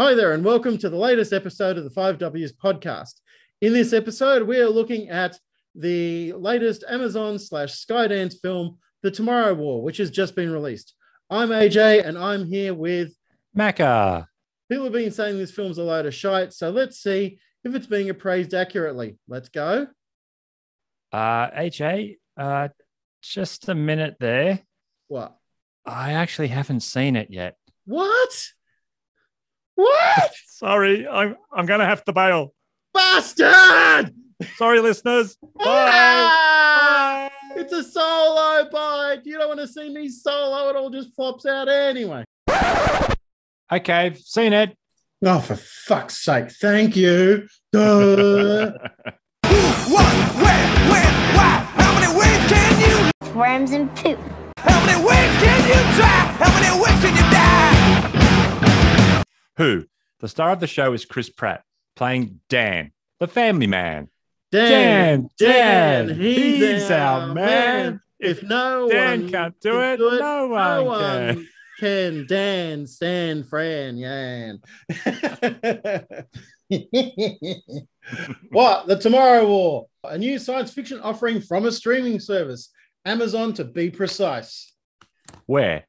Hi there, and welcome to the latest episode of the 5Ws podcast. In this episode, we are looking at the latest Amazon slash Skydance film, The Tomorrow War, which has just been released. I'm AJ, and I'm here with Macca. people have been saying this film's a load of shite, so let's see if it's being appraised accurately. Let's go. Uh, AJ, uh, just a minute there. What? I actually haven't seen it yet. What? What? Sorry, I'm I'm gonna have to bail. Bastard! Sorry, listeners. Ah! It's a solo bite. You don't want to see me solo. It all just flops out anyway. Okay, seen it. Oh, for fuck's sake. Thank you. Duh. What? Where? When? Why? How many ways can you? worms and poop. How many ways can you try? How many ways can you die? Who? The star of the show is Chris Pratt, playing Dan, the family man. Dan, Dan, Dan, he's our man. If no Dan one can't do can it, no one can. can. Dan, Stan, Fran, Yan. what? The Tomorrow War, a new science fiction offering from a streaming service, Amazon to be precise. Where?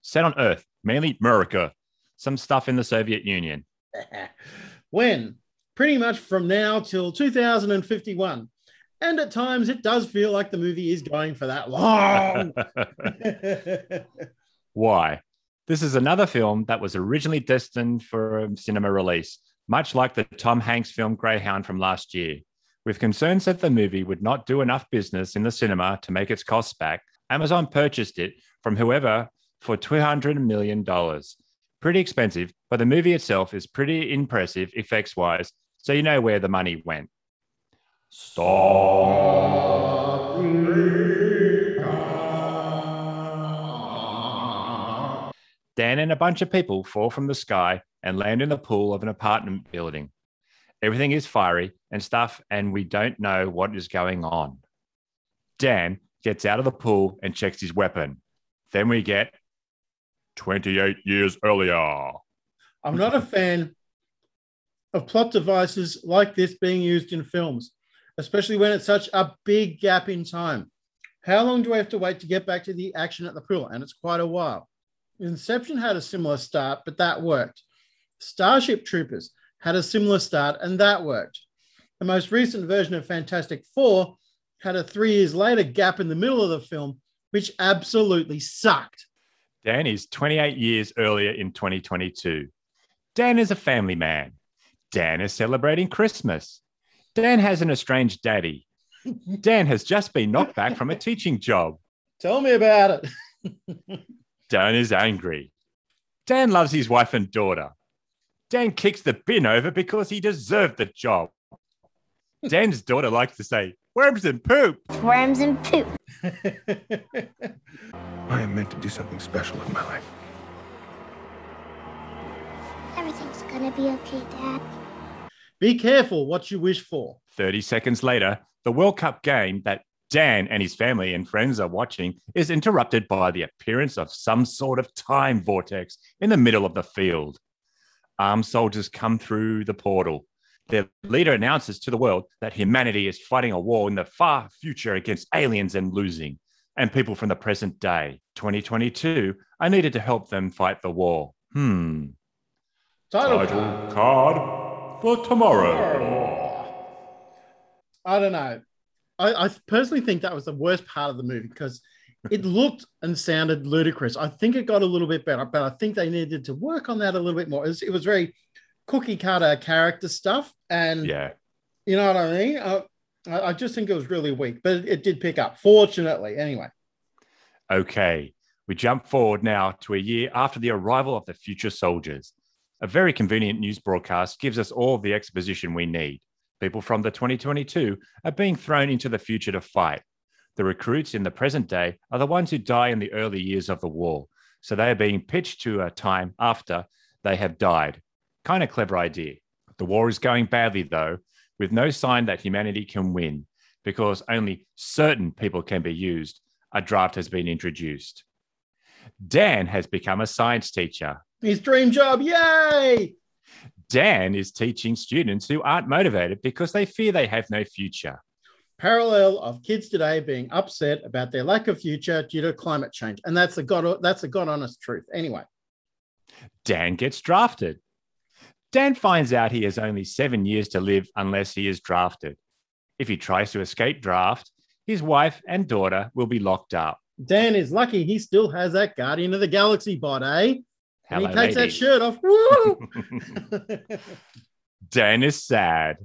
Set on Earth, mainly America. Some stuff in the Soviet Union. when? Pretty much from now till 2051. And at times it does feel like the movie is going for that long. Why? This is another film that was originally destined for a cinema release, much like the Tom Hanks film Greyhound from last year. With concerns that the movie would not do enough business in the cinema to make its costs back, Amazon purchased it from whoever for $200 million. Pretty expensive, but the movie itself is pretty impressive effects wise, so you know where the money went. Stop. Dan and a bunch of people fall from the sky and land in the pool of an apartment building. Everything is fiery and stuff, and we don't know what is going on. Dan gets out of the pool and checks his weapon. Then we get 28 years earlier. I'm not a fan of plot devices like this being used in films, especially when it's such a big gap in time. How long do I have to wait to get back to the action at the pool? And it's quite a while. Inception had a similar start, but that worked. Starship Troopers had a similar start, and that worked. The most recent version of Fantastic Four had a three years later gap in the middle of the film, which absolutely sucked. Dan is 28 years earlier in 2022. Dan is a family man. Dan is celebrating Christmas. Dan has an estranged daddy. Dan has just been knocked back from a teaching job. Tell me about it. Dan is angry. Dan loves his wife and daughter. Dan kicks the bin over because he deserved the job. Dan's daughter likes to say, worms and poop. Worms and poop. I am meant to do something special with my life. Everything's gonna be okay, Dad. Be careful what you wish for. 30 seconds later, the World Cup game that Dan and his family and friends are watching is interrupted by the appearance of some sort of time vortex in the middle of the field. Armed soldiers come through the portal. Their leader announces to the world that humanity is fighting a war in the far future against aliens and losing, and people from the present day, 2022, are needed to help them fight the war. Hmm. Title. Title card for tomorrow. I don't know. I, I personally think that was the worst part of the movie because it looked and sounded ludicrous. I think it got a little bit better, but I think they needed to work on that a little bit more. It was, it was very cookie cutter character stuff, and Yeah. you know what I mean. I, I just think it was really weak, but it, it did pick up. Fortunately, anyway. Okay, we jump forward now to a year after the arrival of the future soldiers. A very convenient news broadcast gives us all the exposition we need. People from the 2022 are being thrown into the future to fight. The recruits in the present day are the ones who die in the early years of the war, so they are being pitched to a time after they have died. Kind of clever idea. The war is going badly, though, with no sign that humanity can win, because only certain people can be used. A draft has been introduced. Dan has become a science teacher. His dream job, yay! Dan is teaching students who aren't motivated because they fear they have no future. Parallel of kids today being upset about their lack of future due to climate change, and that's a god that's the god honest truth. Anyway, Dan gets drafted. Dan finds out he has only seven years to live unless he is drafted. If he tries to escape draft, his wife and daughter will be locked up. Dan is lucky he still has that Guardian of the Galaxy bot, eh? And he takes ladies. that shirt off. Woo! Dan is sad.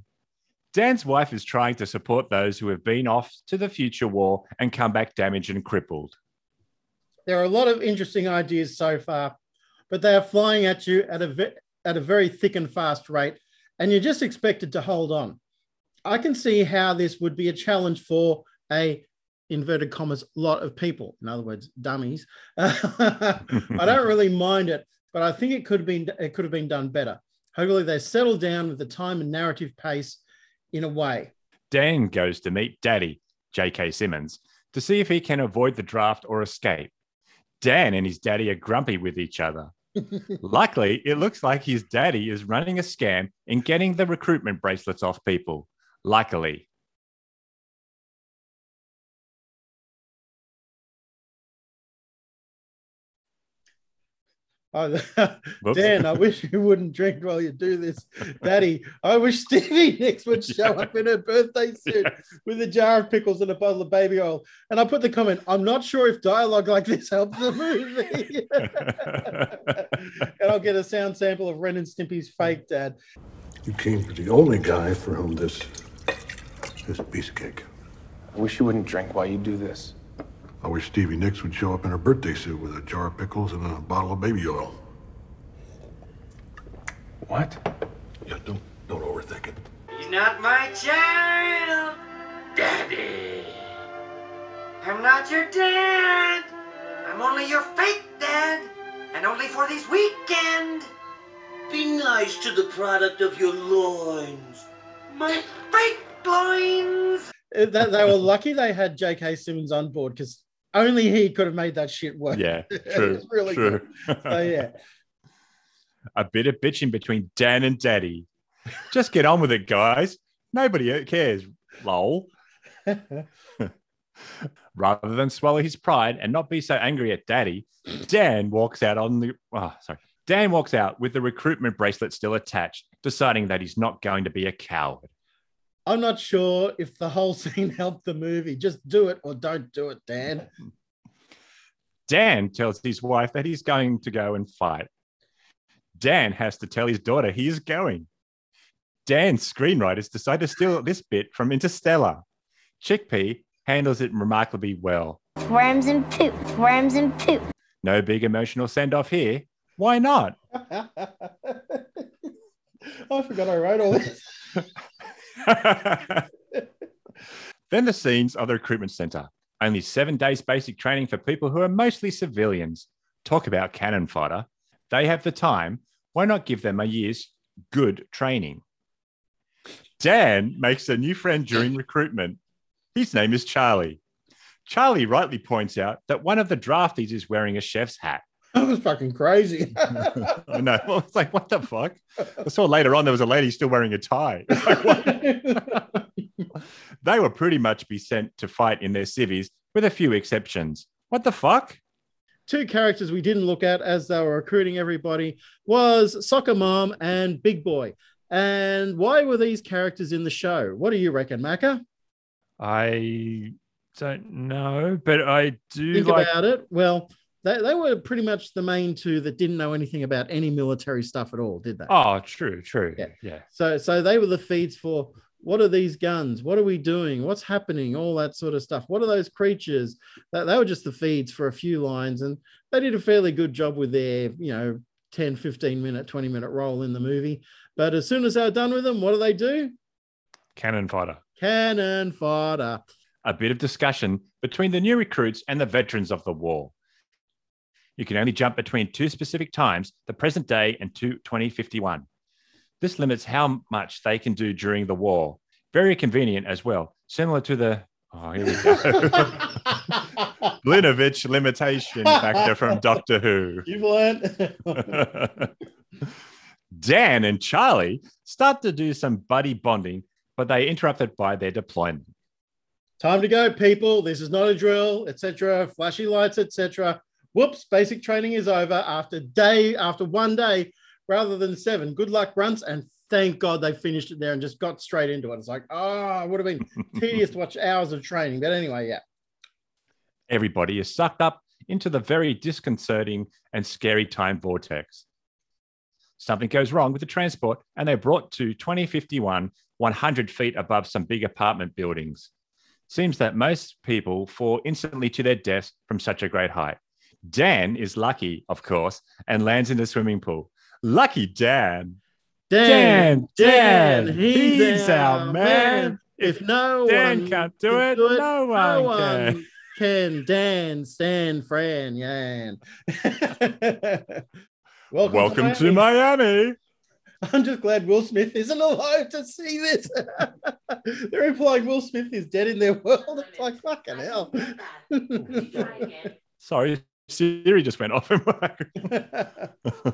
Dan's wife is trying to support those who have been off to the future war and come back damaged and crippled. there are a lot of interesting ideas so far, but they are flying at you at a at a very thick and fast rate, and you're just expected to hold on. I can see how this would be a challenge for a inverted commas lot of people. In other words, dummies. I don't really mind it, but I think it could have been it could have been done better. Hopefully, they settle down with the time and narrative pace in a way. Dan goes to meet Daddy, J.K. Simmons, to see if he can avoid the draft or escape. Dan and his daddy are grumpy with each other. Luckily, it looks like his daddy is running a scam and getting the recruitment bracelets off people. Luckily. Oh, Dan, I wish you wouldn't drink while you do this. Daddy, I wish Stevie Nicks would show up in her birthday suit Yes. with a jar of pickles and a bottle of baby oil. And I put the comment, I'm not sure if dialogue like this helps the movie. and I'll get a sound sample of Ren and Stimpy's fake dad. You came to the only guy for whom this is a piece of cake. I wish you wouldn't drink while you do this. I wish Stevie Nicks would show up in her birthday suit with a jar of pickles and a bottle of baby oil. What? Yeah, don't don't overthink it. He's not my child, Daddy. I'm not your dad. I'm only your fake dad, and only for this weekend. Be nice to the product of your loins. My fake loins. Uh, They, they were lucky they had J.K. Simmons on board because only he could have made that shit work. yeah, It true. was really true. So, yeah. a bit of bitching between Dan and Daddy. Just get on with it, guys. Nobody cares. Lol. Rather than swallow his pride and not be so angry at Daddy, Dan walks out on the. Oh, sorry. Dan walks out with the recruitment bracelet still attached, deciding that he's not going to be a coward. I'm not sure if the whole scene helped the movie. Just do it or don't do it, Dan. Dan tells his wife that he's going to go and fight. Dan has to tell his daughter he is going. Dan's screenwriters decide to steal this bit from Interstellar. Chickpea handles it remarkably well. Worms and poop. Worms and poop. No big emotional send off here. Why not? I forgot I wrote all this. then the scenes of the recruitment center. Only seven days basic training for people who are mostly civilians. Talk about cannon fodder. They have the time. Why not give them a year's good training? Dan makes a new friend during recruitment. His name is Charlie. Charlie rightly points out that one of the draftees is wearing a chef's hat. That was fucking crazy. I know. Well, it's like, what the fuck? I saw later on there was a lady still wearing a tie. Like, what? they were pretty much be sent to fight in their civvies, with a few exceptions. What the fuck? Two characters we didn't look at as they were recruiting everybody was Soccer Mom and Big Boy. And why were these characters in the show? What do you reckon, Macca? I don't know, but I do Think like. about it. Well, they, they were pretty much the main two that didn't know anything about any military stuff at all, did they? Oh, true, true. Yeah. yeah. So so they were the feeds for what are these guns? What are we doing? What's happening? All that sort of stuff. What are those creatures? That they were just the feeds for a few lines and they did a fairly good job with their, you know, 10, 15 minute, 20 minute role in the movie. But as soon as they were done with them, what do they do? Cannon fodder. Cannon fodder. a bit of discussion between the new recruits and the veterans of the war. You can only jump between two specific times, the present day and to 2051. This limits how much they can do during the war. Very convenient as well, similar to the oh here we go. Blinovitch limitation factor from Doctor Who. You've learned. Dan and Charlie start to do some buddy bonding, but they interrupted by their deployment. Time to go, people. This is not a drill, etc. Flashy lights, etc. Whoops, basic training is over after day after one day rather than seven. Good luck, runts, and thank God they finished it there and just got straight into it. It's like, oh, it would have been tedious to watch hours of training. But anyway, yeah. Everybody is sucked up into the very disconcerting and scary time vortex. Something goes wrong with the transport, and they're brought to 2051, 100 feet above some big apartment buildings. Seems that most people fall instantly to their deaths from such a great height. Dan is lucky, of course, and lands in the swimming pool. Lucky Dan. Dan, Dan, Dan, he's he's, our our man. man. If no Dan one can't do can it, no one can. can. Dan, Stan, Fran, Yan. Welcome, Welcome to Miami. I'm just glad Will Smith isn't alive to see this. They're implying Will Smith is dead in their world. It's like fucking hell. Sorry, Siri just went off. And ran.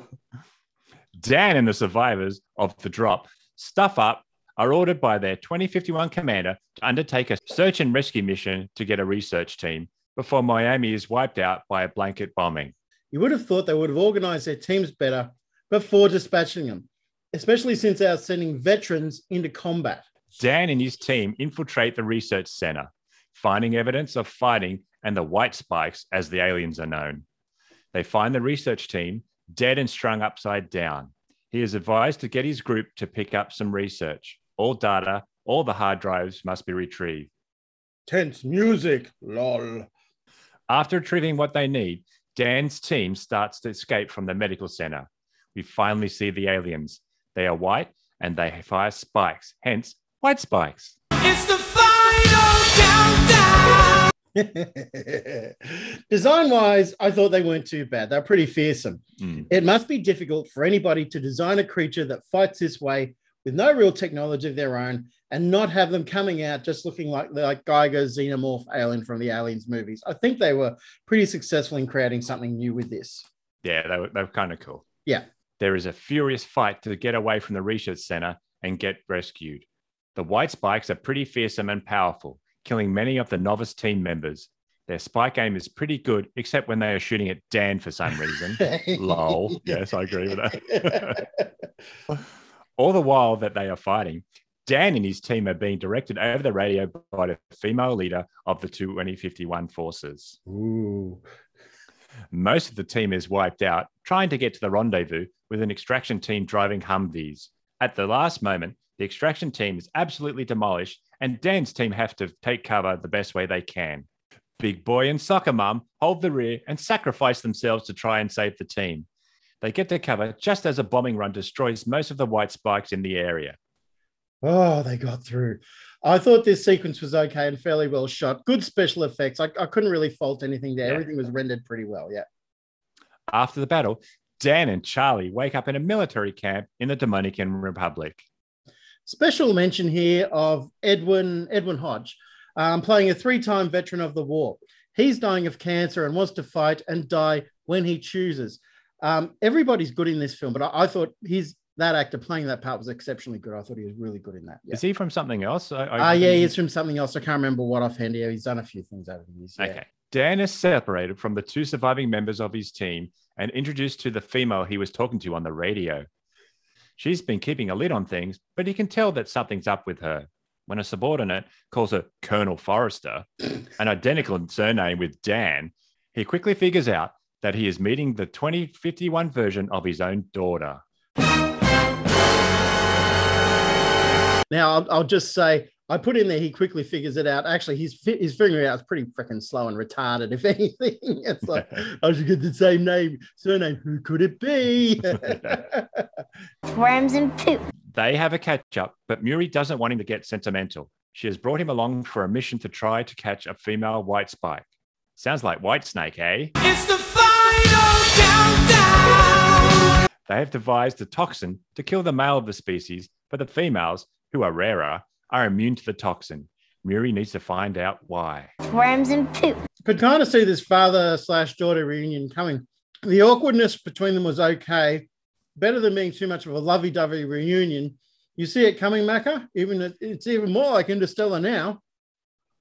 Dan and the survivors of the drop stuff up are ordered by their 2051 commander to undertake a search and rescue mission to get a research team before Miami is wiped out by a blanket bombing. you would have thought they would have organized their teams better before dispatching them, especially since they are sending veterans into combat. Dan and his team infiltrate the research center, finding evidence of fighting and the white spikes, as the aliens are known. They find the research team dead and strung upside down. He is advised to get his group to pick up some research. All data, all the hard drives must be retrieved. Tense music, lol. After retrieving what they need, Dan's team starts to escape from the medical center. We finally see the aliens. They are white and they fire spikes, hence, white spikes. It's the final countdown. design wise, I thought they weren't too bad. They're pretty fearsome. Mm. It must be difficult for anybody to design a creature that fights this way with no real technology of their own and not have them coming out just looking like like Giger's xenomorph alien from the Aliens movies. I think they were pretty successful in creating something new with this. Yeah, they were, they were kind of cool. Yeah. There is a furious fight to get away from the research center and get rescued. The white spikes are pretty fearsome and powerful, killing many of the novice team members. Their spike aim is pretty good, except when they are shooting at Dan for some reason. Lol. Yes, I agree with that. All the while that they are fighting, Dan and his team are being directed over the radio by the female leader of the 2051 forces. Ooh. Most of the team is wiped out, trying to get to the rendezvous with an extraction team driving Humvees. At the last moment, the extraction team is absolutely demolished, and Dan's team have to take cover the best way they can. Big Boy and Soccer Mum hold the rear and sacrifice themselves to try and save the team. They get their cover just as a bombing run destroys most of the white spikes in the area. Oh, they got through. I thought this sequence was okay and fairly well shot. Good special effects. I, I couldn't really fault anything there. Yeah. Everything was rendered pretty well. Yeah. After the battle, Dan and Charlie wake up in a military camp in the Dominican Republic. Special mention here of Edwin Edwin Hodge, um, playing a three-time veteran of the war. He's dying of cancer and wants to fight and die when he chooses. Um, everybody's good in this film, but I, I thought his that actor playing that part was exceptionally good. I thought he was really good in that. Yeah. Is he from something else? I, I- Ah, yeah, he's from something else. I can't remember what offhand. Yeah, he's done a few things over the years. Yeah. Okay. Dan is separated from the two surviving members of his team and introduced to the female he was talking to on the radio. She's been keeping a lid on things, but he can tell that something's up with her. When a subordinate calls her Colonel Forester, an identical surname with Dan, he quickly figures out that he is meeting the 2051 version of his own daughter. Now, I'll, I'll just say, I put in there, he quickly figures it out. Actually, he's, fi- he's figuring it out. It's pretty freaking slow and retarded, if anything. It's like, I should get the same name, surname. Who could it be? Worms and poop. They have a catch up, but Muri doesn't want him to get sentimental. She has brought him along for a mission to try to catch a female white spike. Sounds like White Snake, eh? It's the final countdown. They have devised a toxin to kill the male of the species, but the females, who are rarer, are immune to the toxin. Muri needs to find out why. Worms and poop. could kind of see this father slash daughter reunion coming. The awkwardness between them was okay. better than being too much of a lovey-dovey reunion. You see it coming, Macca? Even it's even more like Interstellar now.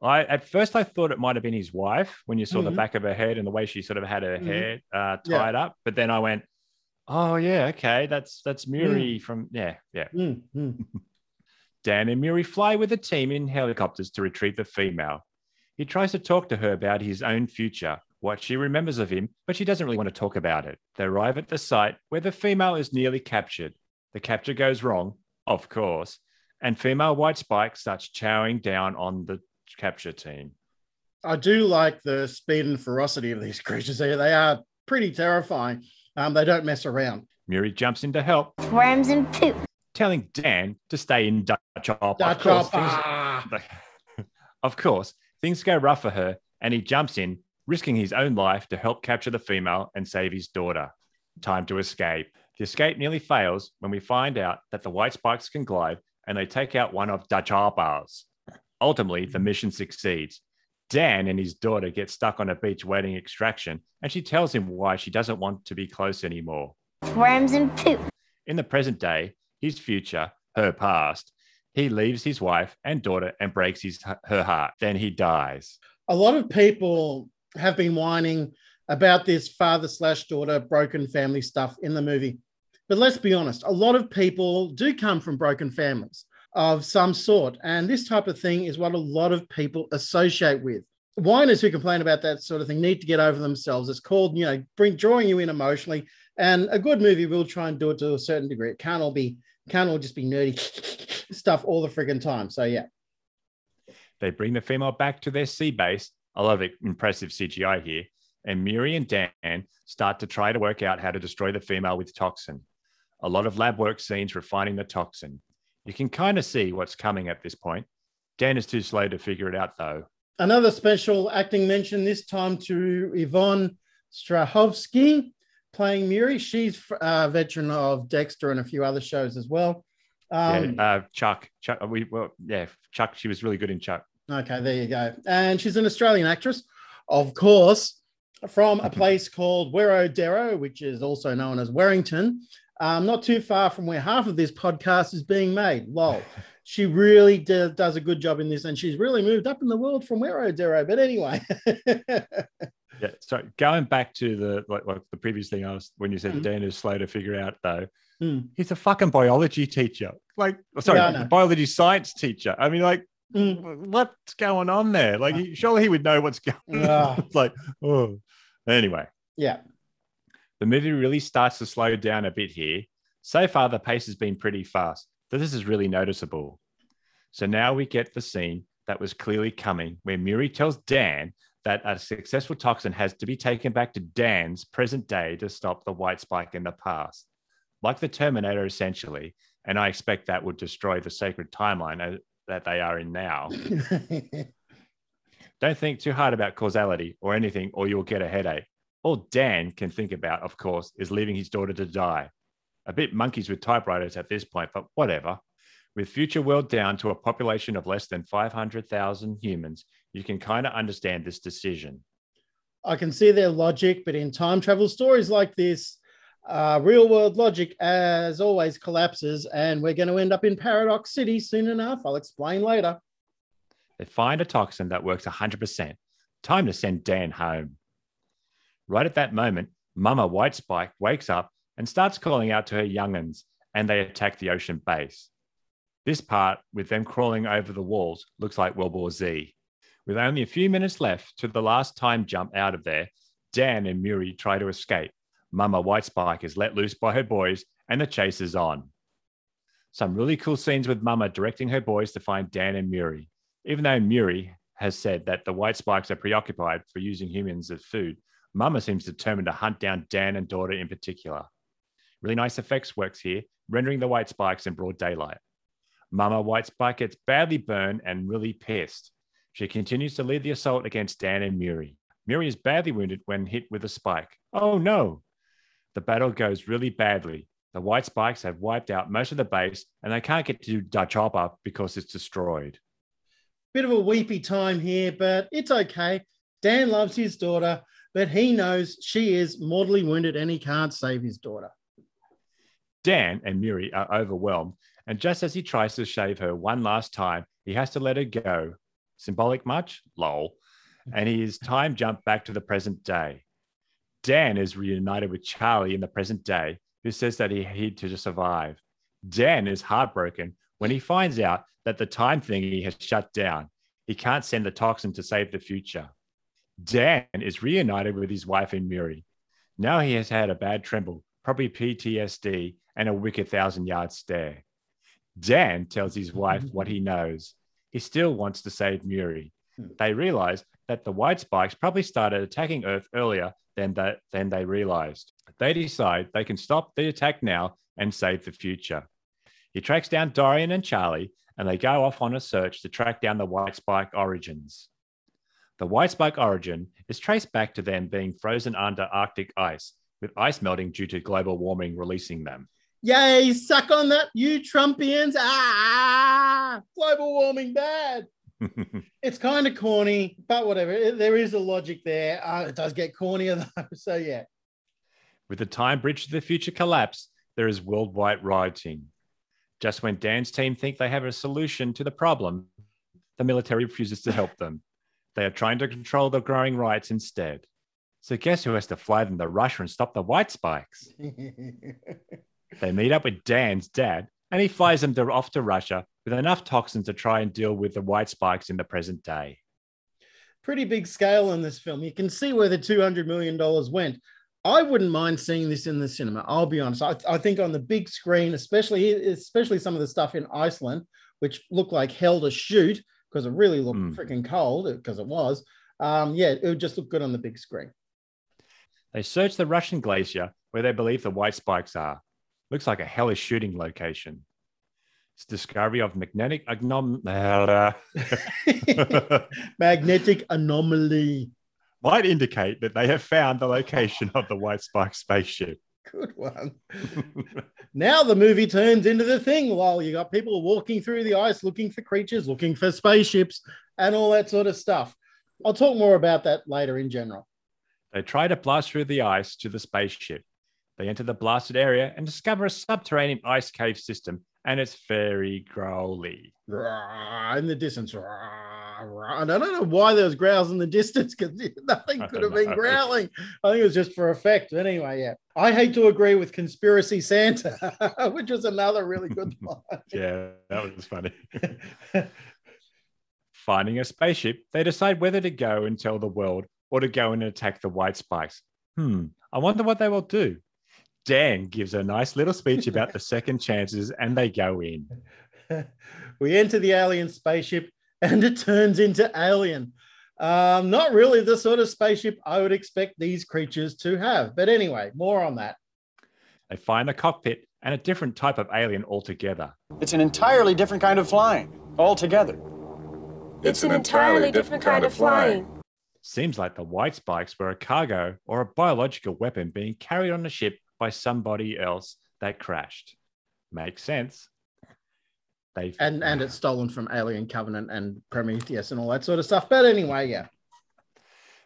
I at first I thought it might have been his wife when you saw the Mhm. back of her head and the way she sort of had her Mhm. hair uh, Yeah. tied up. But then I went, oh yeah, okay, that's that's Muri from yeah yeah. Mm, mm. Dan and Muri fly with a team in helicopters to retrieve the female. He tries to talk to her about his own future, what she remembers of him, but she doesn't really want to talk about it. They arrive at the site where the female is nearly captured. The capture goes wrong, of course, and female White Spike starts chowing down on the capture team. I do like the speed and ferocity of these creatures. They, they are pretty terrifying. Um, they don't mess around. Muri jumps in to help, Worms and poop. Telling Dan to stay in Dutch Hop. Dutch of course, Hop, things- ah! of course, things go rough for her, and he jumps in, risking his own life to help capture the female and save his daughter. Time to escape. The escape nearly fails when we find out that the white spikes can glide and they take out one of Dutch Harper's. Ultimately, the mission succeeds. Dan and his daughter get stuck on a beach waiting extraction, and she tells him why she doesn't want to be close anymore. Worms and poop. In the present day, his future, her past, he leaves his wife and daughter and breaks his, her heart. Then he dies. a lot of people have been whining about this father slash daughter broken family stuff in the movie. But let's be honest, a lot of people do come from broken families of some sort. And this type of thing is what a lot of people associate with. Whiners who complain about that sort of thing need to get over themselves. It's called, you know, bring drawing you in emotionally. And a good movie will try and do it to a certain degree. It can't all be, can't all just be nerdy stuff all the friggin' time. So yeah. They bring the female back to their sea base. I love it. Impressive CGI here. And Muri and Dan start to try to work out how to destroy the female with toxin. A lot of lab work scenes refining the toxin. You can kind of see what's coming at this point. Dan is too slow to figure it out, though. Another special acting mention this time to Yvonne Strahovski playing Muri. She's a veteran of Dexter and a few other shows as well. Um, yeah, uh, Chuck, Chuck, we well, yeah, Chuck. She was really good in Chuck. Okay, there you go. And she's an Australian actress, of course, from a place called Werrow which is also known as Warrington, um, not too far from where half of this podcast is being made. Lol. She really d- does a good job in this, and she's really moved up in the world from Werrow But anyway, Yeah. So going back to the like, like the previous thing I was when you said. Dan is slow to figure out though, Mm. he's a fucking biology teacher. Like sorry, Yeah, biology science teacher. I mean, like Mm. what's going on there? Like he- surely he would know what's going Ah. on. it's like, oh anyway. yeah, The movie really starts to slow down a bit here. So far, the pace has been pretty fast, but this is really noticeable. So now we get the scene that was clearly coming where Muri tells Dan that a successful toxin has to be taken back to Dan's present day to stop the white spike in the past. Like the Terminator, essentially. And I expect that would destroy the sacred timeline uh, that they are in now. Don't think too hard about causality or anything, or you'll get a headache. All Dan can think about, of course, is leaving his daughter to die. A bit monkeys with typewriters at this point, but whatever. With future world down to a population of less than 500,000 humans, you can kind of understand this decision. I can see their logic, but in time travel stories like this, uh, real world logic, as always, collapses, and we're going to end up in Paradox City soon enough. I'll explain later. They find a toxin that works 100%. Time to send Dan home. Right at that moment, Mama White Spike wakes up and starts calling out to her young'uns, and they attack the ocean base. This part, with them crawling over the walls, looks like World War Z. With only a few minutes left to the last time jump out of there, Dan and Muri try to escape. Mama White Spike is let loose by her boys, and the chase is on. Some really cool scenes with Mama directing her boys to find Dan and Muri. Even though Muri has said that the white spikes are preoccupied for using humans as food, Mama seems determined to hunt down Dan and daughter in particular. Really nice effects works here, rendering the white spikes in broad daylight. Mama White Spike gets badly burned and really pissed. She continues to lead the assault against Dan and Muri. Muri is badly wounded when hit with a spike. Oh no! The battle goes really badly. The white spikes have wiped out most of the base and they can't get to Dutch Hopper because it's destroyed. Bit of a weepy time here, but it's okay. Dan loves his daughter, but he knows she is mortally wounded and he can't save his daughter. Dan and Muri are overwhelmed, and just as he tries to shave her one last time, he has to let her go. Symbolic much? Lol. Hmm. And his time jumped back to the present day. Dan is reunited with Charlie in the present day, who says that he had to survive. Dan is heartbroken when he finds out that the time thingy has shut down. He can't send the toxin to save the future. Dan is reunited with his wife and Muri. Now he has had a bad tremble, probably PTSD, and a wicked thousand yard stare. Dan tells his wife mm-hmm. what he knows. He still wants to save Muri. They realize that the white spikes probably started attacking Earth earlier than, that, than they realized. They decide they can stop the attack now and save the future. He tracks down Dorian and Charlie, and they go off on a search to track down the white spike origins. The white spike origin is traced back to them being frozen under Arctic ice, with ice melting due to global warming releasing them. Yay, suck on that, you Trumpians. Ah, global warming bad. It's kind of corny, but whatever. There is a logic there. Uh, it does get cornier though. So yeah. With the time bridge to the future collapse, there is worldwide rioting. Just when Dan's team think they have a solution to the problem, the military refuses to help them. They are trying to control the growing riots instead. So guess who has to fly them to Russia and stop the white spikes? They meet up with Dan's dad, and he flies them to, off to Russia with enough toxin to try and deal with the white spikes in the present day. Pretty big scale in this film. You can see where the $200 million went. I wouldn't mind seeing this in the cinema. I'll be honest. I, I think on the big screen, especially especially some of the stuff in Iceland, which looked like hell to shoot because it really looked Mm. freaking cold because it was. Um, yeah, it would just look good on the big screen. They search the Russian glacier where they believe the white spikes are. Looks like a hellish shooting location. It's discovery of magnetic agnom- Magnetic anomaly. might indicate that they have found the location of the white spike spaceship. Good one. now the movie turns into the thing while you got people walking through the ice looking for creatures, looking for spaceships, and all that sort of stuff. I'll talk more about that later in general. They try to blast through the ice to the spaceship. They enter the blasted area and discover a subterranean ice cave system, and it's very growly. In the distance. rah, rah. And I don't know why there was growls in the distance because nothing could have been growling. I think it was just for effect. Anyway, yeah. I hate to agree with Conspiracy Santa, which was another really good line. Yeah, that was funny. Finding a spaceship, they decide whether to go and tell the world or to go and attack the white spikes. Hmm, I wonder what they will do. Dan gives a nice little speech about the second chances and they go in. we enter the alien spaceship and it turns into alien. Um, not really the sort of spaceship I would expect these creatures to have. But anyway, more on that. They find the cockpit and a different type of alien altogether. It's an entirely different kind of flying altogether. It's an entirely different kind of flying. Seems like the white spikes were a cargo or a biological weapon being carried on a ship by somebody else that crashed. Makes sense. They And and it's stolen from Alien Covenant and Prometheus and all that sort of stuff. But anyway, yeah.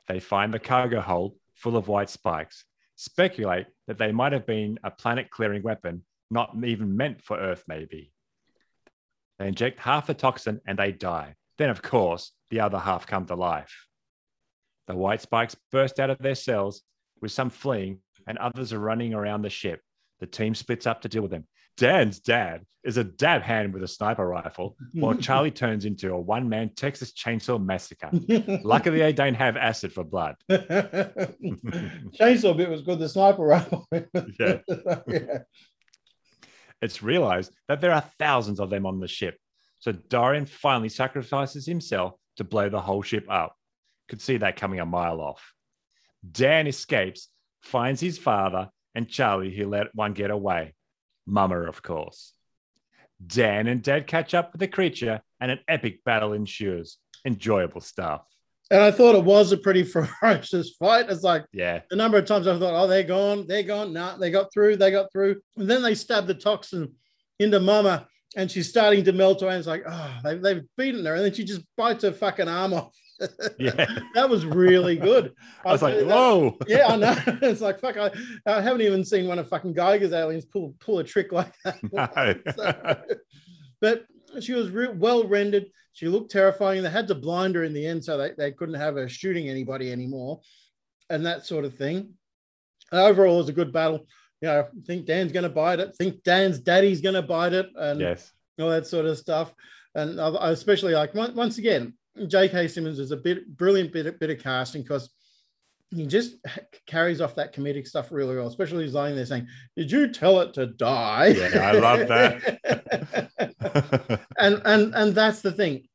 they find the cargo hold full of white spikes, speculate that they might have been a planet clearing weapon, not even meant for Earth, maybe. They inject half the toxin and they die. Then, of course, the other half come to life. The white spikes burst out of their cells, with some fleeing and others are running around the ship. The team splits up to deal with them. Dan's dad is a dab hand with a sniper rifle, while Charlie turns into a one man Texas chainsaw massacre. Luckily, they don't have acid for blood. Chainsaw bit was good. The sniper rifle. Yeah. yeah. It's realized that there are thousands of them on the ship. So Dorian finally sacrifices himself to blow the whole ship up. Could see that coming a mile off. Dan escapes, finds his father and Charlie, who let one get away. Mama, of course. Dan and Dad catch up with the creature, and an epic battle ensues. Enjoyable stuff. And I thought it was a pretty ferocious fight. It's like Yeah. the number of times I thought, oh, they're gone, they're gone. No, they got through, they got through. And then they stab the toxin into Mama, and she's starting to melt away. And it's like, oh, they, they've beaten her. And then she just bites her fucking arm off. Yeah. that was really good. I was like, that- whoa. yeah, I know. It's like fuck. I, I haven't even seen one of fucking Giger's aliens pull pull a trick like that. No. So- but she was re- well rendered. She looked terrifying. They had to blind her in the end, so they, they couldn't have her shooting anybody anymore, and that sort of thing. Overall, it was a good battle. You know, I think Dan's going to bite it. think Dan's daddy's going to bite it, and yes. all that sort of stuff. And I I especially like once again, J.K. Simmons is a bit brilliant bit of, bit of casting because he just carries off that comedic stuff really well. Especially he's lying there saying, "Did you tell it to die?" Yeah, I love that. and and and that's the thing.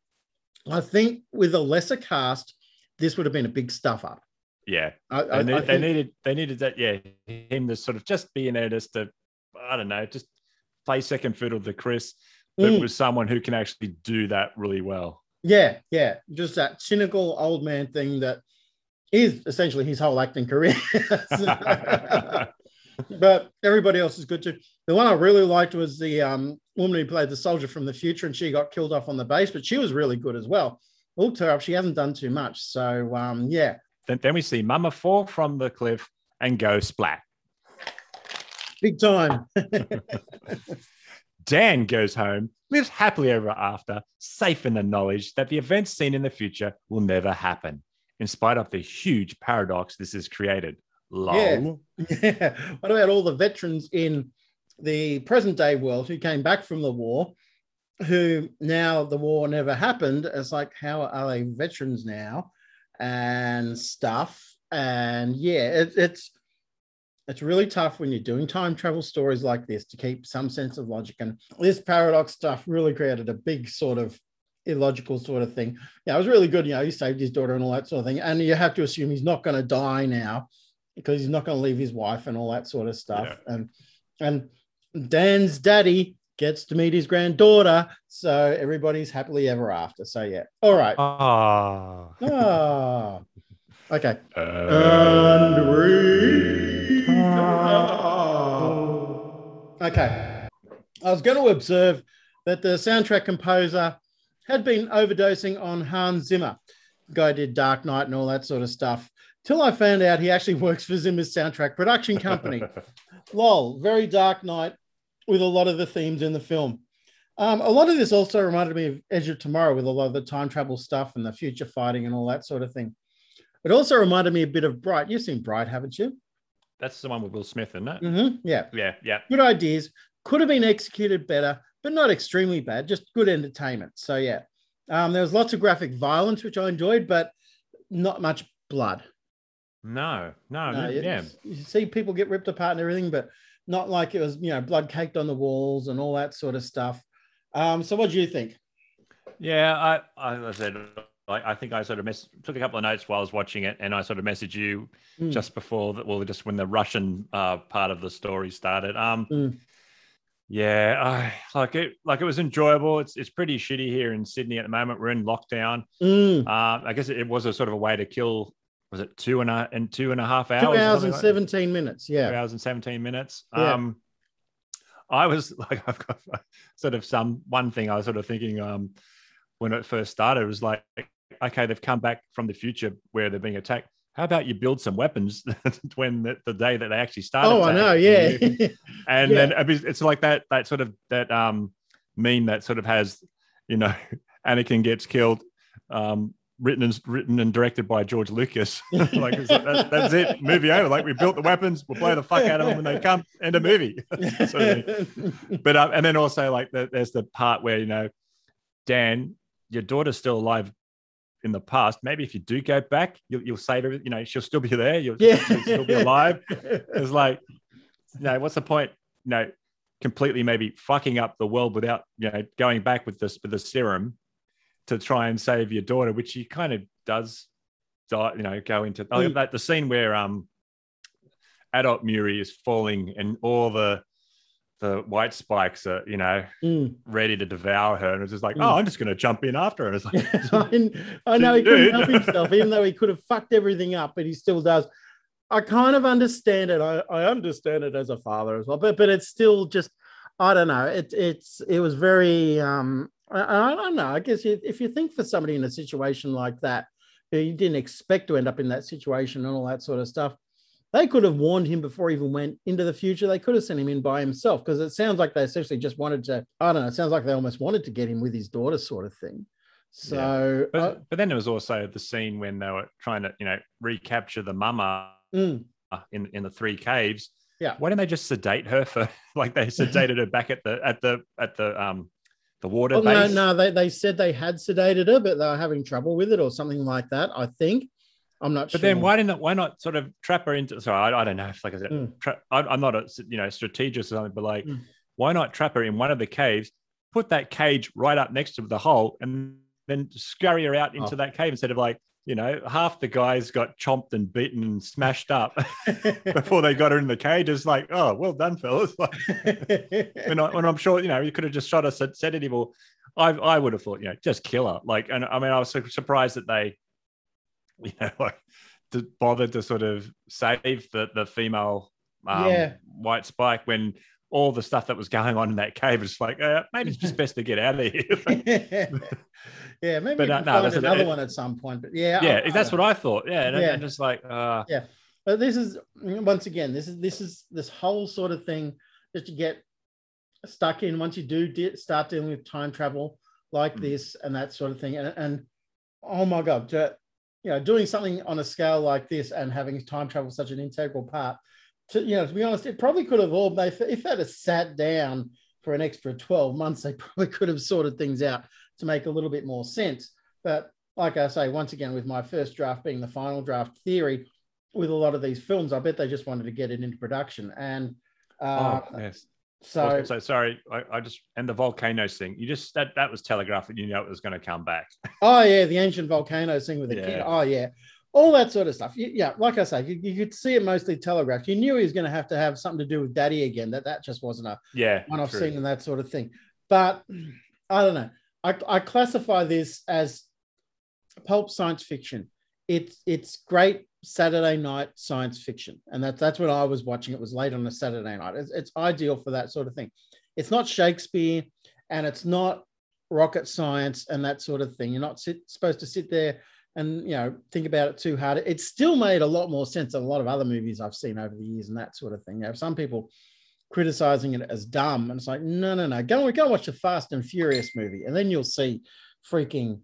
I think with a lesser cast, this would have been a big stuff up. yeah. I, I, They, I need, they think- needed they needed that, yeah, him to sort of just be in there just to I don't know, just play second fiddle to Chris, but Mm. with someone who can actually do that really well. Yeah, yeah, just that cynical old man thing that is essentially his whole acting career. but everybody else is good too. The one I really liked was the um, woman who played the soldier from the future, and she got killed off on the base, but she was really good as well. Looked her up; she hasn't done too much. So um, yeah, Then, then we see Mama fall from the cliff and go splat. big time. Dan goes home, lives happily ever after, safe in the knowledge that the events seen in the future will never happen, in spite of the huge paradox this has created. Lol. Yeah. Yeah. What about all the veterans in the present day world who came back from the war, who now the war never happened? It's like, how are they veterans now and stuff? And yeah, it, it's it's really tough when you're doing time travel stories like this to keep some sense of logic. And this paradox stuff really created a big sort of illogical sort of thing. Yeah, it was really good. You know, he saved his daughter and all that sort of thing. And you have to assume he's not going to die now because he's not going to leave his wife and all that sort of stuff. And and Dan's daddy gets to meet his granddaughter, so everybody's happily ever after. So yeah, all right. Ah. Ah, okay. And Okay. I was going to observe that the soundtrack composer had been overdosing on Hans Zimmer. Guy did Dark Knight and all that sort of stuff. Till I found out he actually works for Zimmer's soundtrack production company. Lol, very Dark Knight with a lot of the themes in the film. Um, a lot of this also reminded me of Edge of Tomorrow with a lot of the time travel stuff and the future fighting and all that sort of thing. It also reminded me a bit of Bright. You've seen Bright, haven't you? That's the one with Will Smith, isn't it? Mm-hmm. Yeah. Yeah, yeah. Good ideas. Could have been executed better, but not extremely bad. Just good entertainment. So yeah, um, there was lots of graphic violence, which I enjoyed, but not much blood. No, no, No, yeah. You see people get ripped apart and everything, but not like it was, you know, blood caked on the walls and all that sort of stuff. Um, so what do you think? Yeah, I, I said, I, I think I sort of mess, took a couple of notes while I was watching it, and I sort of messaged you Mm. just before that. Well, just when the Russian uh, part of the story started. Um, Mm. yeah, I like it. Like it was enjoyable. It's it's pretty shitty here in Sydney at the moment. We're in lockdown. Mm. Uh, I guess it, was a sort of a way to kill. Was it two and a and two and a half hours? Two hours and like that? 17 minutes. two hours and 17 minutes. Yeah. Um, I was like, I've got sort of some one thing I was sort of thinking um, when it first started was like, okay, they've come back from the future where they're being attacked. How about you build some weapons when the, the day that they actually started? Oh, I know. Yeah. and Yeah. then it's like that that sort of that um meme that sort of has you know Anakin gets killed um written and written and directed by George Lucas like that, that's it movie over like we built the weapons we'll blow the fuck out of them when they come end of movie sort of but uh, and then also like the, there's the part where you know Dan your daughter's still alive in the past maybe if you do go back you'll, you'll save her you know she'll still be there you'll, Yeah. she'll still be alive it's like, you know, what's the point? You know, completely maybe fucking up the world without, you know, going back with this with the serum to try and save your daughter, which she kind of does, die, you know, go into oh, Mm. that the scene where um, adult Muri is falling and all the the white spikes are, you know, Mm. ready to devour her, and it's just like, Mm. oh, I'm just going to jump in after her. And it's like, I, I know he couldn't help himself, even though he could have fucked everything up, but he still does. I kind of understand it. I, I understand it as a father as well, but but it's still just I don't know. It it's it was very um I, I don't know. I guess if if you think for somebody in a situation like that you didn't expect to end up in that situation and all that sort of stuff. They could have warned him before he even went into the future. They could have sent him in by himself because it sounds like they essentially just wanted to. I don't know. It sounds like they almost wanted to get him with his daughter, sort of thing. So, But, uh, but then there was also the scene when they were trying to, you know, recapture the mama mm, in in the three caves. Yeah. Why didn't they just sedate her for like they sedated her back at the at the at the um the water well, no, no, they, they said they had sedated her, but they were having trouble with it or something like that. I think. I'm not But sure. then why didn't why not sort of trap her into? Sorry, I, I don't know if like I said, Mm. tra- I, I'm not a you know strategist or something, but like, Mm. why not trap her in one of the caves, put that cage right up next to the hole, and then scurry her out into Oh. that cave instead of like you know half the guys got chomped and beaten and smashed up before they got her in the cage. It's like, oh, well done, fellas. Like, when, I, I'm sure you know you could have just shot us at sedative or I I would have thought you know just kill her like and I mean I was su- surprised that they you know like to bothered to sort of save the the female um, Yeah. white spike when all the stuff that was going on in that cave was like uh, maybe it's just best to get out of here yeah, maybe But, uh, no, find that's- another it- one at some point. But yeah, yeah I- that's I- what I thought yeah and, Yeah. and just like uh Yeah. But this is once again, this is this is this whole sort of thing that you get stuck in once you do de- start dealing with time travel like Mm. this and that sort of thing. And, and oh my god, you know, doing something on a scale like this and having time travel such an integral part. To you know, to be honest, it probably could have all. They if they'd have sat down for an extra twelve months, they probably could have sorted things out to make a little bit more sense. But like I say, once again, with my first draft being the final draft theory, with a lot of these films, I bet they just wanted to get it into production. And uh, oh yes so, so sorry I, I just and the volcanoes thing you just that that was telegraphed you know it was going to come back oh yeah, the ancient volcanoes thing with the kid. Oh yeah, all that sort of stuff. Y- Yeah, like I say, you, you could see it mostly telegraphed. You knew he was going to have to have something to do with Daddy again. That that just wasn't a yeah one-off scene and that sort of thing. But I don't know. I, I classify this as pulp science fiction. It's it's great Saturday night science fiction, and that's that's when I was watching. It was late on a Saturday night. It's, it's ideal for that sort of thing. It's not Shakespeare, and it's not rocket science and that sort of thing. You're not sit, supposed to sit there and you know think about it too hard. It still made a lot more sense than a lot of other movies I've seen over the years and that sort of thing. You some people criticizing it as dumb, and it's like, no, no, no, go go watch the Fast and Furious movie, and then you'll see freaking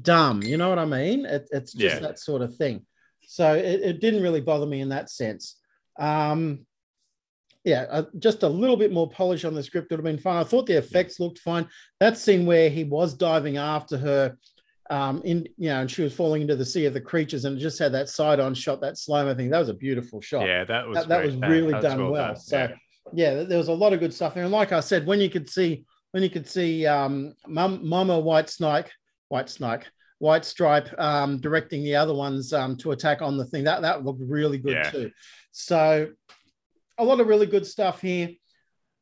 dumb. You know what I mean? It, it's just Yeah. that sort of thing. So it, it didn't really bother me in that sense. Um, yeah, uh, just a little bit more polish on the script would have been fine. I thought the effects looked fine. That scene where he was diving after her, um, in you know, and she was falling into the sea of the creatures, and just had that side-on shot, that slow-mo thing. That was a beautiful shot. yeah that was that, that was really that was done well. done. So Yeah. yeah. there was a lot of good stuff there. And like I said, when you could see when you could see um, Mama White Snake, White Snake, White Stripe um, directing the other ones um, to attack on the thing, that that looked really good Yeah. too. So a lot of really good stuff here.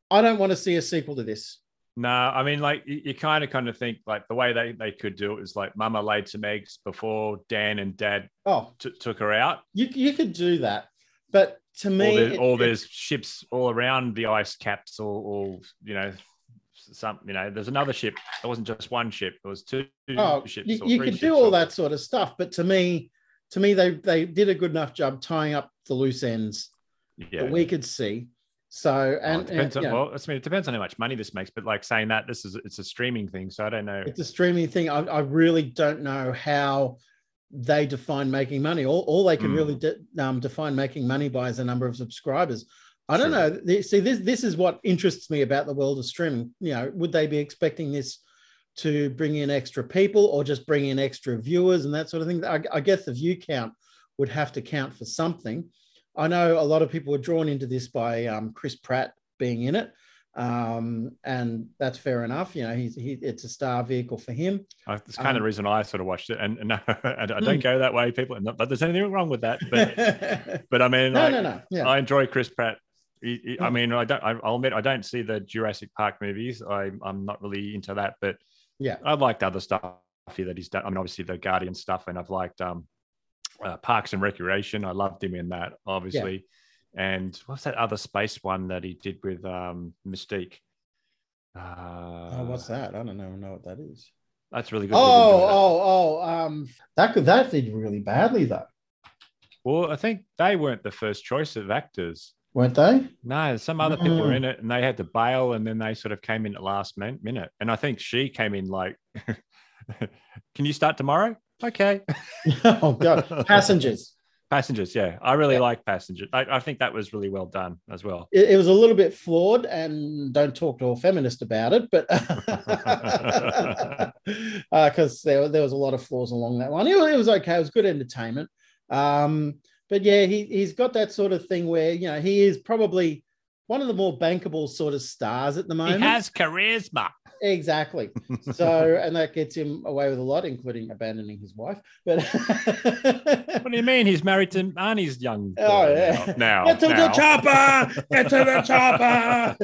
I don't want to see a sequel to this. No, I mean, like you, you kind of kind of think like the way they, they could do it is like Mama laid some eggs before Dan and Dad Oh, t- took her out. you, you could do that, but to me, Or, there, it- or it- there's ships all around the ice caps, or, or you know, some you know, there's another ship. It wasn't just one ship. It was two oh, ships. you, you could do all or- that sort of stuff, but to me, to me, they they did a good enough job tying up the loose ends Yeah. that we could see. So and, it depends and, on, know, well, I mean, it depends on how much money this makes. But like saying that, this is it's a streaming thing, so I don't know. it's a streaming thing. I, I really don't know how they define making money. All, all they can Mm. really de- um, define making money by is the number of subscribers. I don't Sure. know. See, this this is what interests me about the world of streaming. You know, would they be expecting this to bring in extra people or just bring in extra viewers and that sort of thing? I, I guess the view count would have to count for something. I know a lot of people were drawn into this by um, Chris Pratt being in it, um, and that's fair enough. You know, he's he, it's a star vehicle for him. It's kind of Um, the reason I sort of watched it, and, and no, I don't Mm. go that way, people. Not that there's anything wrong with that, but but I mean, no, like, no. Yeah, I enjoy Chris Pratt. I Mm. mean, I don't. I'll admit, I don't see the Jurassic Park movies. I, I'm not really into that, but yeah. I've liked other stuff here that he's done. I mean, obviously the Guardian stuff, and I've liked um, uh, Parks and Recreation. I loved him in that, obviously. And what's that other space one that he did with um, Mystique? Uh, Oh, what's that? I don't know, know what that is. That's really good. Oh, We've enjoyed it. oh, oh. Um, that could that did really badly though, Well, I think they weren't the first choice of actors. Weren't they? No, some other people were in it and they had to bail and then they sort of came in at last min- minute. And I think she came in like, can you start tomorrow? Okay. oh god, passengers. Passengers. Yeah. I really Yeah. like Passengers. I, I think that was really well done as well. It, it was a little bit flawed, and don't talk to a feminist about it, but because there, there was a lot of flaws along that one. It, was- it was okay. It was good entertainment. Um, but yeah, he he's got that sort of thing where you know he is probably one of the more bankable sort of stars at the moment. He has charisma. Exactly. So, and that gets him away with a lot, including abandoning his wife. But What do you mean? He's married to Arnie's young. Oh, daughter yeah. Now. Get to now. the chopper! Get to the chopper!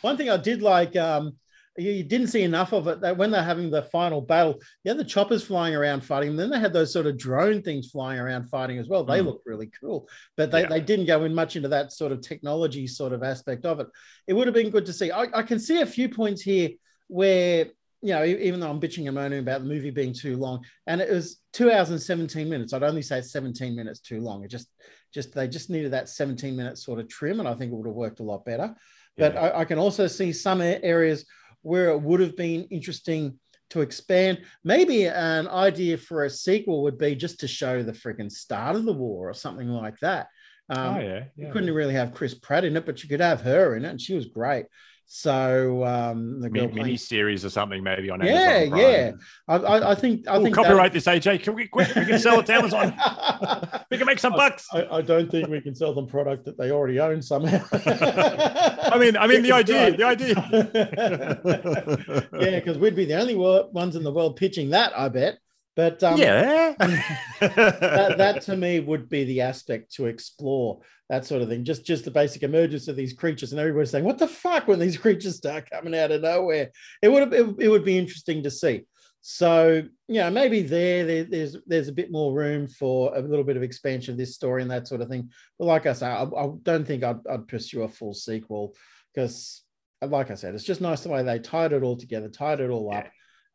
One thing I did like, um, you, didn't see enough of it. That when they're having the final battle, you had the choppers flying around fighting. And then they had those sort of drone things flying around fighting as well. They Mm. looked really cool, but they, Yeah. they didn't go in much into that sort of technology sort of aspect of it. It would have been good to see. I, I can see a few points here where you know, even though I'm bitching and moaning about the movie being too long, and it was two hours and 17 minutes, I'd only say it's 17 minutes too long. It just, just they just needed that 17 minute sort of trim, and I think it would have worked a lot better. But I, I can also see some areas where it would have been interesting to expand. Maybe an idea for a sequel would be just to show the freaking start of the war or something like that. Um, oh, yeah. you couldn't really have Chris Pratt in it, but you could have her in it, and she was great. So um, the girl Mi- playing- mini series or something maybe on yeah, Amazon. Prime. yeah. I, I, I think I Ooh, think copyright this, AJ. Can we quick? We can sell it to Amazon. We can make some bucks. I, I don't think we can sell them product that they already own somehow. I mean, I mean the idea. The idea. idea. yeah, because we'd be the only ones in the world pitching that. I bet. But um, yeah. that, that to me would be the aspect to explore that sort of thing. Just just the basic emergence of these creatures, and everybody's saying, "What the fuck?" When these creatures start coming out of nowhere, it would it, it would be interesting to see. So yeah, maybe there, there there's there's a bit more room for a little bit of expansion of this story and that sort of thing. But like I say, I, I don't think I'd, I'd pursue a full sequel because, like I said, it's just nice the way they tied it all together, tied it all up,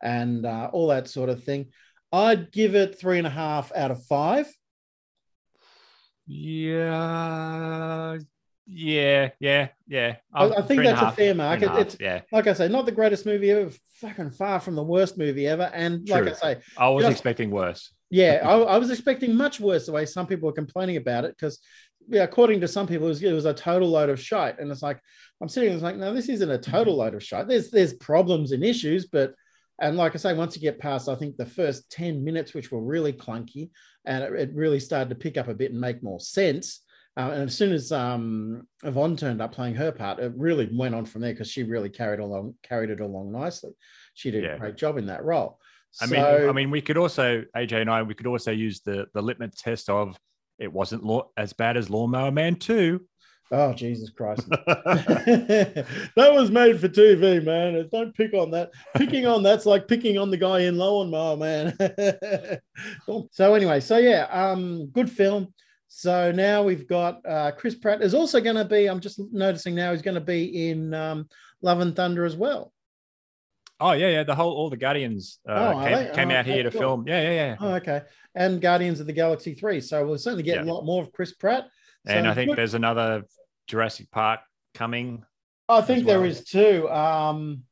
and uh, all that sort of thing. I'd give it three and a half out of five. Yeah. Yeah. Yeah. Yeah. I, Um, I think that's a half, fair mark. It- it's yeah. like I say, not the greatest movie ever, fucking far from the worst movie ever. And like I say, I was just- expecting worse. yeah, I, I was expecting much worse the way some people are complaining about it because, yeah, according to some people, it was, it was a total load of shite. And it's like, I'm sitting there, it's like, no, this isn't a total load of shite. There's there's problems and issues, but and like I say, once you get past, I think the first 10 minutes, which were really clunky, and it, it really started to pick up a bit and make more sense. Uh, and as soon as um, Yvonne turned up playing her part, it really went on from there because she really carried along, carried it along nicely. She did Yeah. a great job in that role. I mean, I mean, we could also AJ and I, we could also use the the litmus test of it wasn't law, as bad as Lawnmower Man Two. Oh Jesus Christ! that was made for TV, man. Don't pick on that. Picking on that's like picking on the guy in Lawnmower, man. so anyway, so yeah, um, good film. So now we've got uh, Chris Pratt is also going to be. I'm just noticing now he's going to be in um, Love and Thunder as well. Oh yeah, yeah. The whole all the Guardians uh, Oh, came, came Oh, out here to cool. film. Yeah, yeah, yeah. Oh, okay. And Guardians of the Galaxy three. So we'll certainly get Yeah. a lot more of Chris Pratt. and I think good. there's another Jurassic Park coming. I think as there well. is too. Um,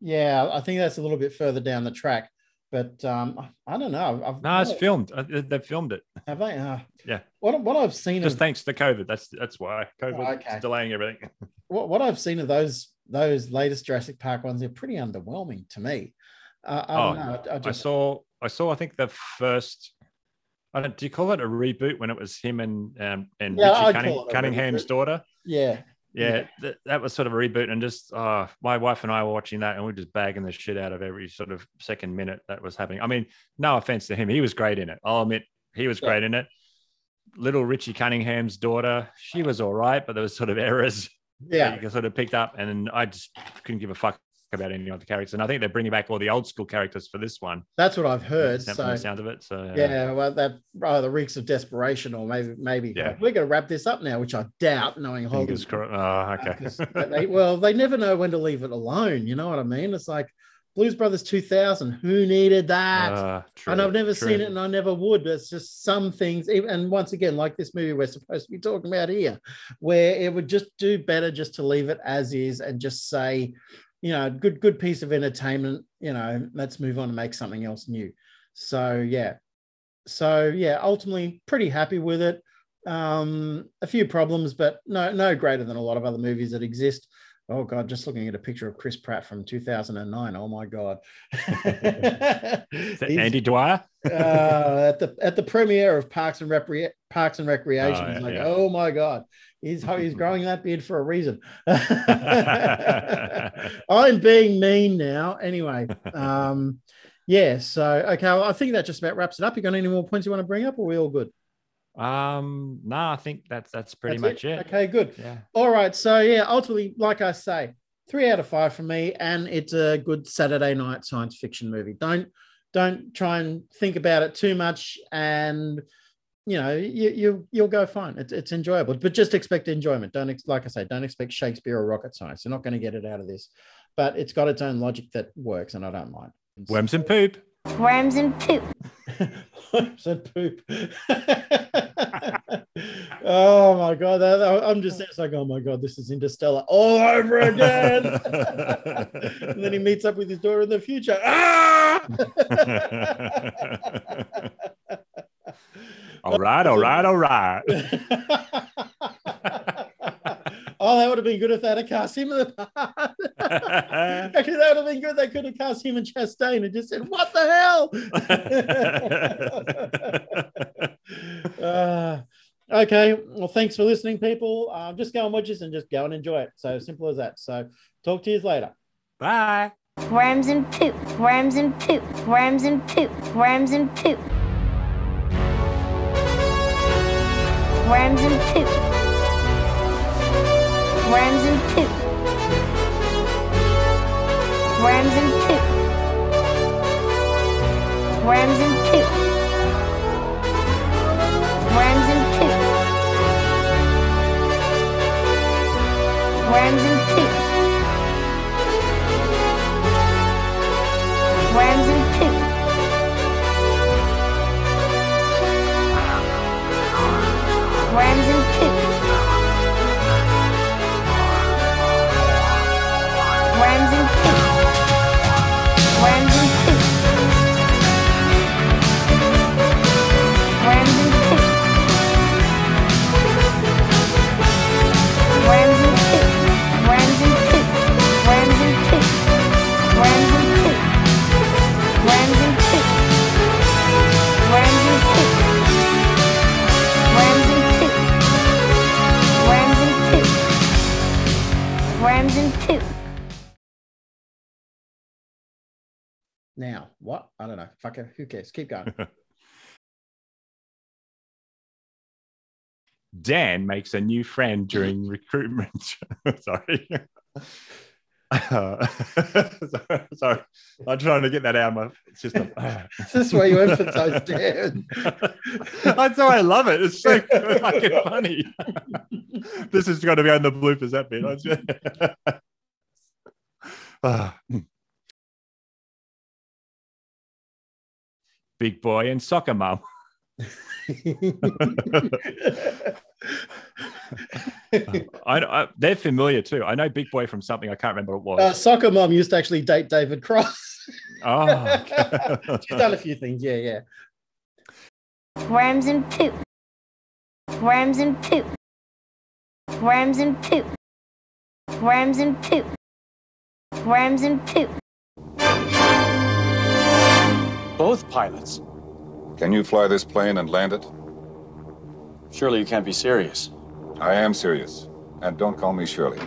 yeah, I think that's a little bit further down the track, but um, I don't know. I've, No, it's filmed. Uh, They've filmed it. Have they? Uh, Yeah. What what I've seen Just of thanks to COVID. That's that's why COVID Oh, okay. is delaying everything. what, what I've seen of those those latest Jurassic Park ones, they're pretty underwhelming to me. Uh, I Oh, don't know. I, I I saw. I saw. I think the first. I don't. Do you call it a reboot when it was him and um, and Yeah, Richie Cunning, call it a Cunningham's daughter? Yeah. Yeah, Yeah. That, that was sort of a reboot, and just uh, my wife and I were watching that, and we are just bagging the shit out of every sort of second minute that was happening. I mean, no offense to him, he was great in it. I'll admit he was Yeah. great in it. Little Richie Cunningham's daughter, she was all right, but there was sort of errors Yeah. you sort of picked up, and I just couldn't give a fuck about any of the characters. And I think they're bringing back all the old school characters for this one. That's what I've heard. from So the sound of it. So yeah, well, that rather reeks of desperation, or maybe maybe Yeah. we're going to wrap this up now, which I doubt, knowing Hollywood. crossed. Oh, okay. they, well, they never know when to leave it alone. You know what I mean? It's like, Blues Brothers 2000. Who needed that? Uh, true, and I've never true. seen it, and I never would. But It's just some things, and once again, like this movie we're supposed to be talking about here, where it would just do better just to leave it as is and just say, you know, good good piece of entertainment. You know, let's move on and make something else new. So yeah, so yeah, ultimately pretty happy with it. Um, a few problems, but no no greater than a lot of other movies that exist. Oh God, just looking at a picture of Chris Pratt from 2009. Oh my God. Is that Andy Dwyer? uh, at the at the premiere of Parks and Recre- Parks and Recreation. Oh, yeah, like, yeah. oh my god, he's he's growing that beard for a reason. I'm being mean now. Anyway, um, yeah. So okay, well, I think that just about wraps it up. You got any more points you want to bring up, or are we all good? Um, no, I think that's that's pretty That's much it. Okay, good. Yeah. All right. So yeah, ultimately, like I say, three out of five for me, and it's a good Saturday night science fiction movie. Don't don't try and think about it too much, and you know you, you you'll go fine. It's it's enjoyable, but just expect enjoyment. Don't ex- like I say, don't expect Shakespeare or rocket science. You're not going to get it out of this, but it's got its own logic that works, and I don't mind. It's- Worms and poop. Worms and poop. said poop. oh my god! that- that- I'm just it's like, oh my god, this is Interstellar all over again. and then he meets up with his daughter in the future. Ah! all right, all right, all right. oh, that would have been good if they had cast him in the part. Actually, that would have been good. They could have cast him and Chastain and just said, "What the hell?" Uh, okay. Well, thanks for listening, people. Uh, just go and watch this and just go and enjoy it. So simple as that. So talk to you later. Bye. Worms and poop. Worms and poop. Worms and poop. Worms and poop. Worms and poop. Worms and poop. Worms and poop. Worms and poop. And and and and. Now, what? I don't know. Fuck it. Who cares? Keep going. Dan makes a new friend during recruitment. sorry. Uh, sorry. Sorry. I'm trying to get that out of my system. This is why you emphasize Dan. That's why I love it. It's so fucking funny. this is going to be on the bloopers, that bit. Ah. Big boy and soccer mom. I, I, they're familiar too. I know Big Boy from something. I can't remember what it uh, was. soccer mom used to actually date David Cross. oh, She's done a few things. Yeah, yeah. Worms and poop. Worms and poop. Worms and poop. Worms and poop. Worms and poop. Both pilots. Can you fly this plane and land it? Surely you can't be serious. I am serious. And don't call me Shirley.